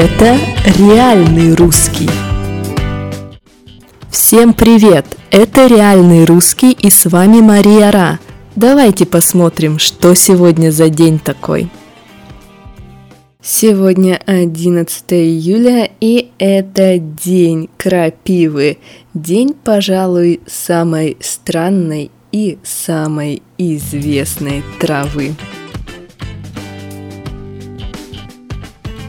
Это реальный русский. Всем привет! Это реальный русский и с вами Мария Ра. Давайте посмотрим, что сегодня за день такой. Сегодня 11 июля, и это день крапивы. День, пожалуй, самой странной и самой известной травы.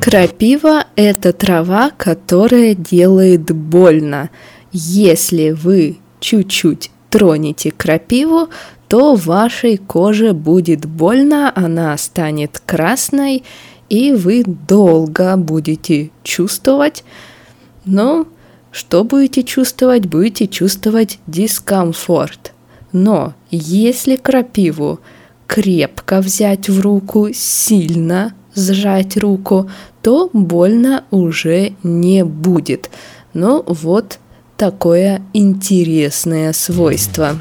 Крапива – это трава, которая делает больно. Если вы чуть-чуть тронете крапиву, то вашей коже будет больно, она станет красной, и вы долго будете чувствовать, но что будете чувствовать? Будете чувствовать дискомфорт. Но если крапиву крепко взять в руку, сильно сжать руку, то больно уже не будет. Но вот такое интересное свойство.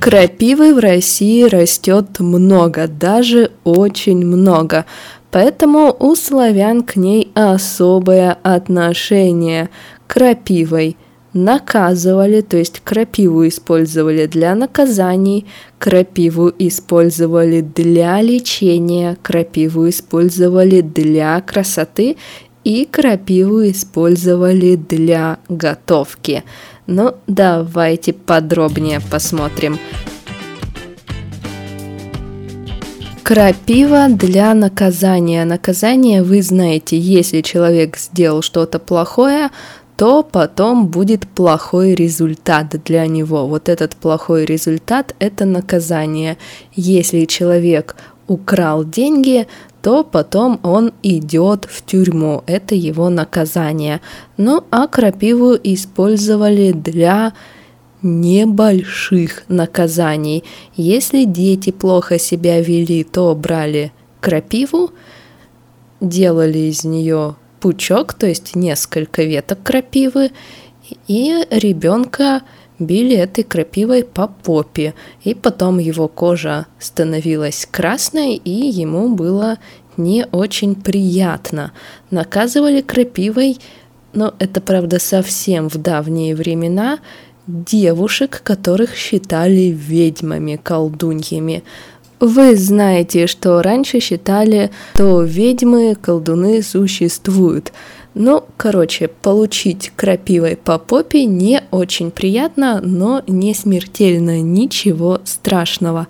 Крапивы в России растет много, даже очень много. Поэтому у славян к ней особое отношение. Крапивой наказывали, то есть крапиву использовали для наказаний, крапиву использовали для лечения, крапиву использовали для красоты и крапиву использовали для готовки. Ну, давайте подробнее посмотрим. Крапива для наказания. Наказание вы знаете, если человек сделал что-то плохое, то потом будет плохой результат для него. Вот этот плохой результат – это наказание. Если человек украл деньги, то потом он идет в тюрьму. Это его наказание. Ну а крапиву использовали для небольших наказаний. Если дети плохо себя вели, то брали крапиву, делали из нее пучок, то есть несколько веток крапивы, и ребенка били этой крапивой по попе, и потом его кожа становилась красной, и ему было не очень приятно. Наказывали крапивой, но это, правда, совсем в давние времена, девушек, которых считали ведьмами, колдуньями. Вы знаете, что раньше считали, что ведьмы, колдуны существуют. Ну, короче, получить крапивой по попе не очень приятно, но не смертельно, ничего страшного.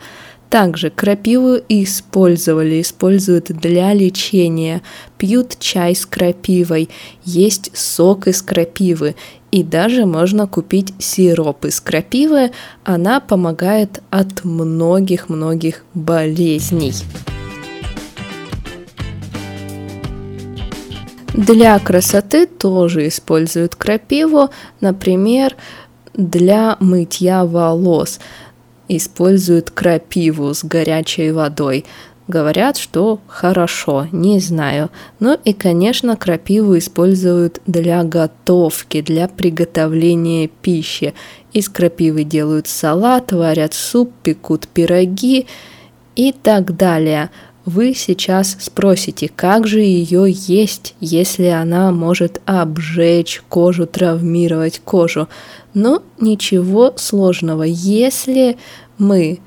Также крапиву использовали, используют для лечения, пьют чай с крапивой, есть сок из крапивы, и даже можно купить сироп из крапивы, она помогает от многих-многих болезней. Для красоты тоже используют крапиву, например, для мытья волос – используют крапиву с горячей водой. Говорят, что хорошо, не знаю. Ну и, конечно, крапиву используют для готовки, для приготовления пищи. Из крапивы делают салат, варят суп, пекут пироги и так далее. Вы сейчас спросите, как же ее есть, если она может обжечь кожу, травмировать кожу. Но ничего сложного. Если мы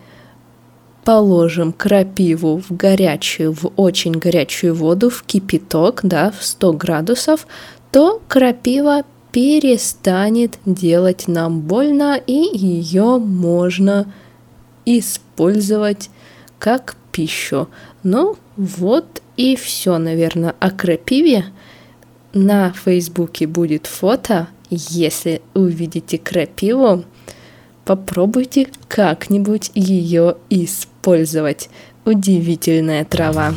положим крапиву в горячую, в очень горячую воду, в кипяток, да, в 100 градусов, то крапива перестанет делать нам больно, и ее можно использовать как пищу. Ну, вот и все, наверное, о крапиве. На Фейсбуке будет фото, если увидите крапиву, попробуйте как-нибудь ее использовать. Удивительная трава.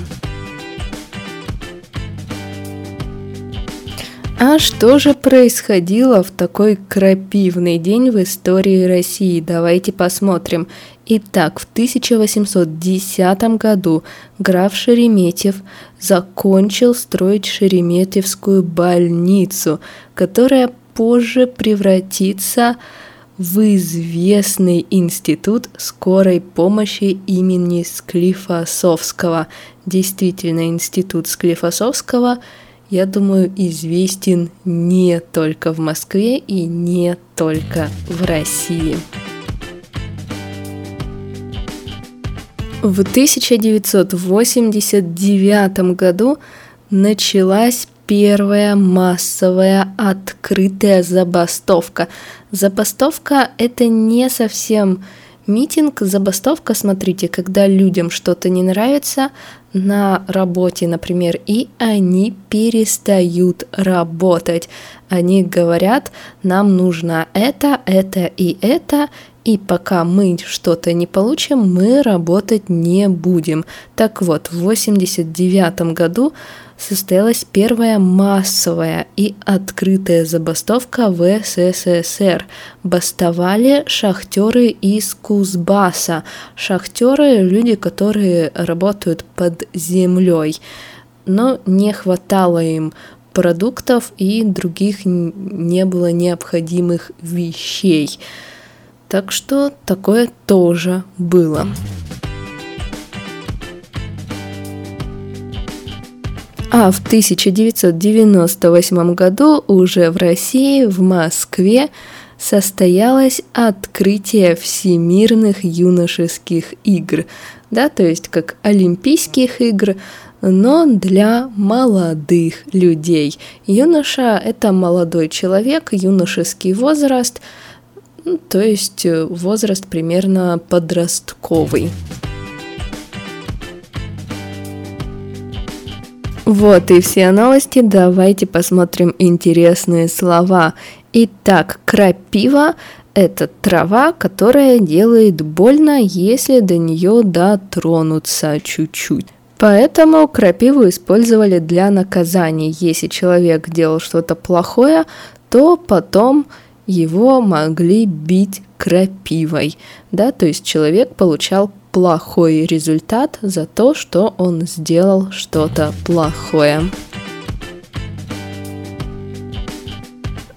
А что же происходило в такой крапивный день в истории России? Давайте посмотрим. Итак, в 1810 году граф Шереметьев закончил строить Шереметьевскую больницу, которая позже превратится в известный институт скорой помощи имени Склифосовского. Действительно, институт Склифосовского, я думаю, известен не только в Москве и не только в России. В 1989 году началась первая массовая открытая забастовка. Забастовка – это не совсем митинг, забастовка, смотрите, когда людям что-то не нравится на работе, например, и они перестают работать. Они говорят, нам нужно это, это и это, и пока мы что-то не получим, мы работать не будем. Так вот, в 1989 году состоялась первая массовая и открытая забастовка в СССР. Бастовали шахтеры из Кузбасса. Шахтеры – люди, которые работают под землей, но не хватало им продуктов и других не было необходимых вещей. Так что такое тоже было. А в 1998 году уже в России, в Москве, состоялось открытие всемирных юношеских игр, да, то есть как Олимпийских игр, но для молодых людей. Юноша – это молодой человек, юношеский возраст – ну, то есть э, возраст примерно подростковый. Вот и все новости. Давайте посмотрим интересные слова. Итак, крапива – это трава, которая делает больно, если до нее дотронуться чуть-чуть. Поэтому крапиву использовали для наказания. Если человек делал что-то плохое, то потом его могли бить крапивой, да, то есть человек получал плохой результат за то, что он сделал что-то плохое.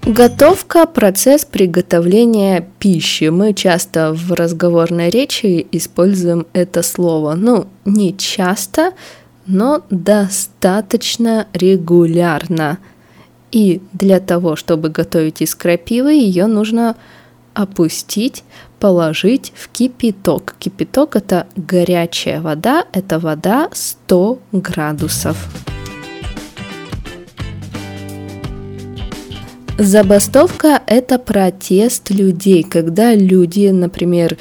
Готовка – процесс приготовления пищи. Мы часто в разговорной речи используем это слово. Ну, не часто, но достаточно регулярно – и для того, чтобы готовить из крапивы, ее нужно опустить, положить в кипяток. Кипяток это горячая вода, это вода 100 градусов. Забастовка – это протест людей, когда люди, например,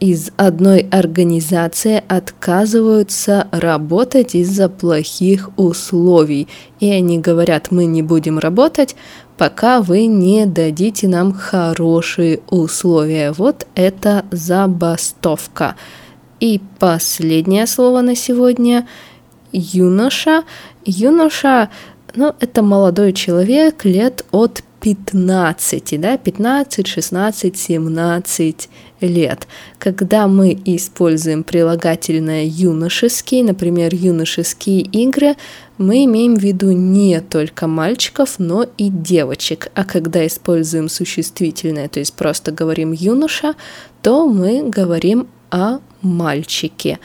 из одной организации отказываются работать из-за плохих условий. И они говорят, мы не будем работать, пока вы не дадите нам хорошие условия. Вот это забастовка. И последнее слово на сегодня – юноша. Юноша, ну, это молодой человек лет от 15, да, 15, 16, 17 лет. Когда мы используем прилагательное юношеский, например, юношеские игры, мы имеем в виду не только мальчиков, но и девочек. А когда используем существительное, то есть просто говорим юноша, то мы говорим о мальчике.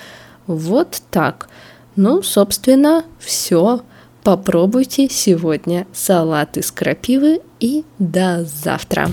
Вот так. Ну, собственно, все. Попробуйте сегодня салат из крапивы и до завтра!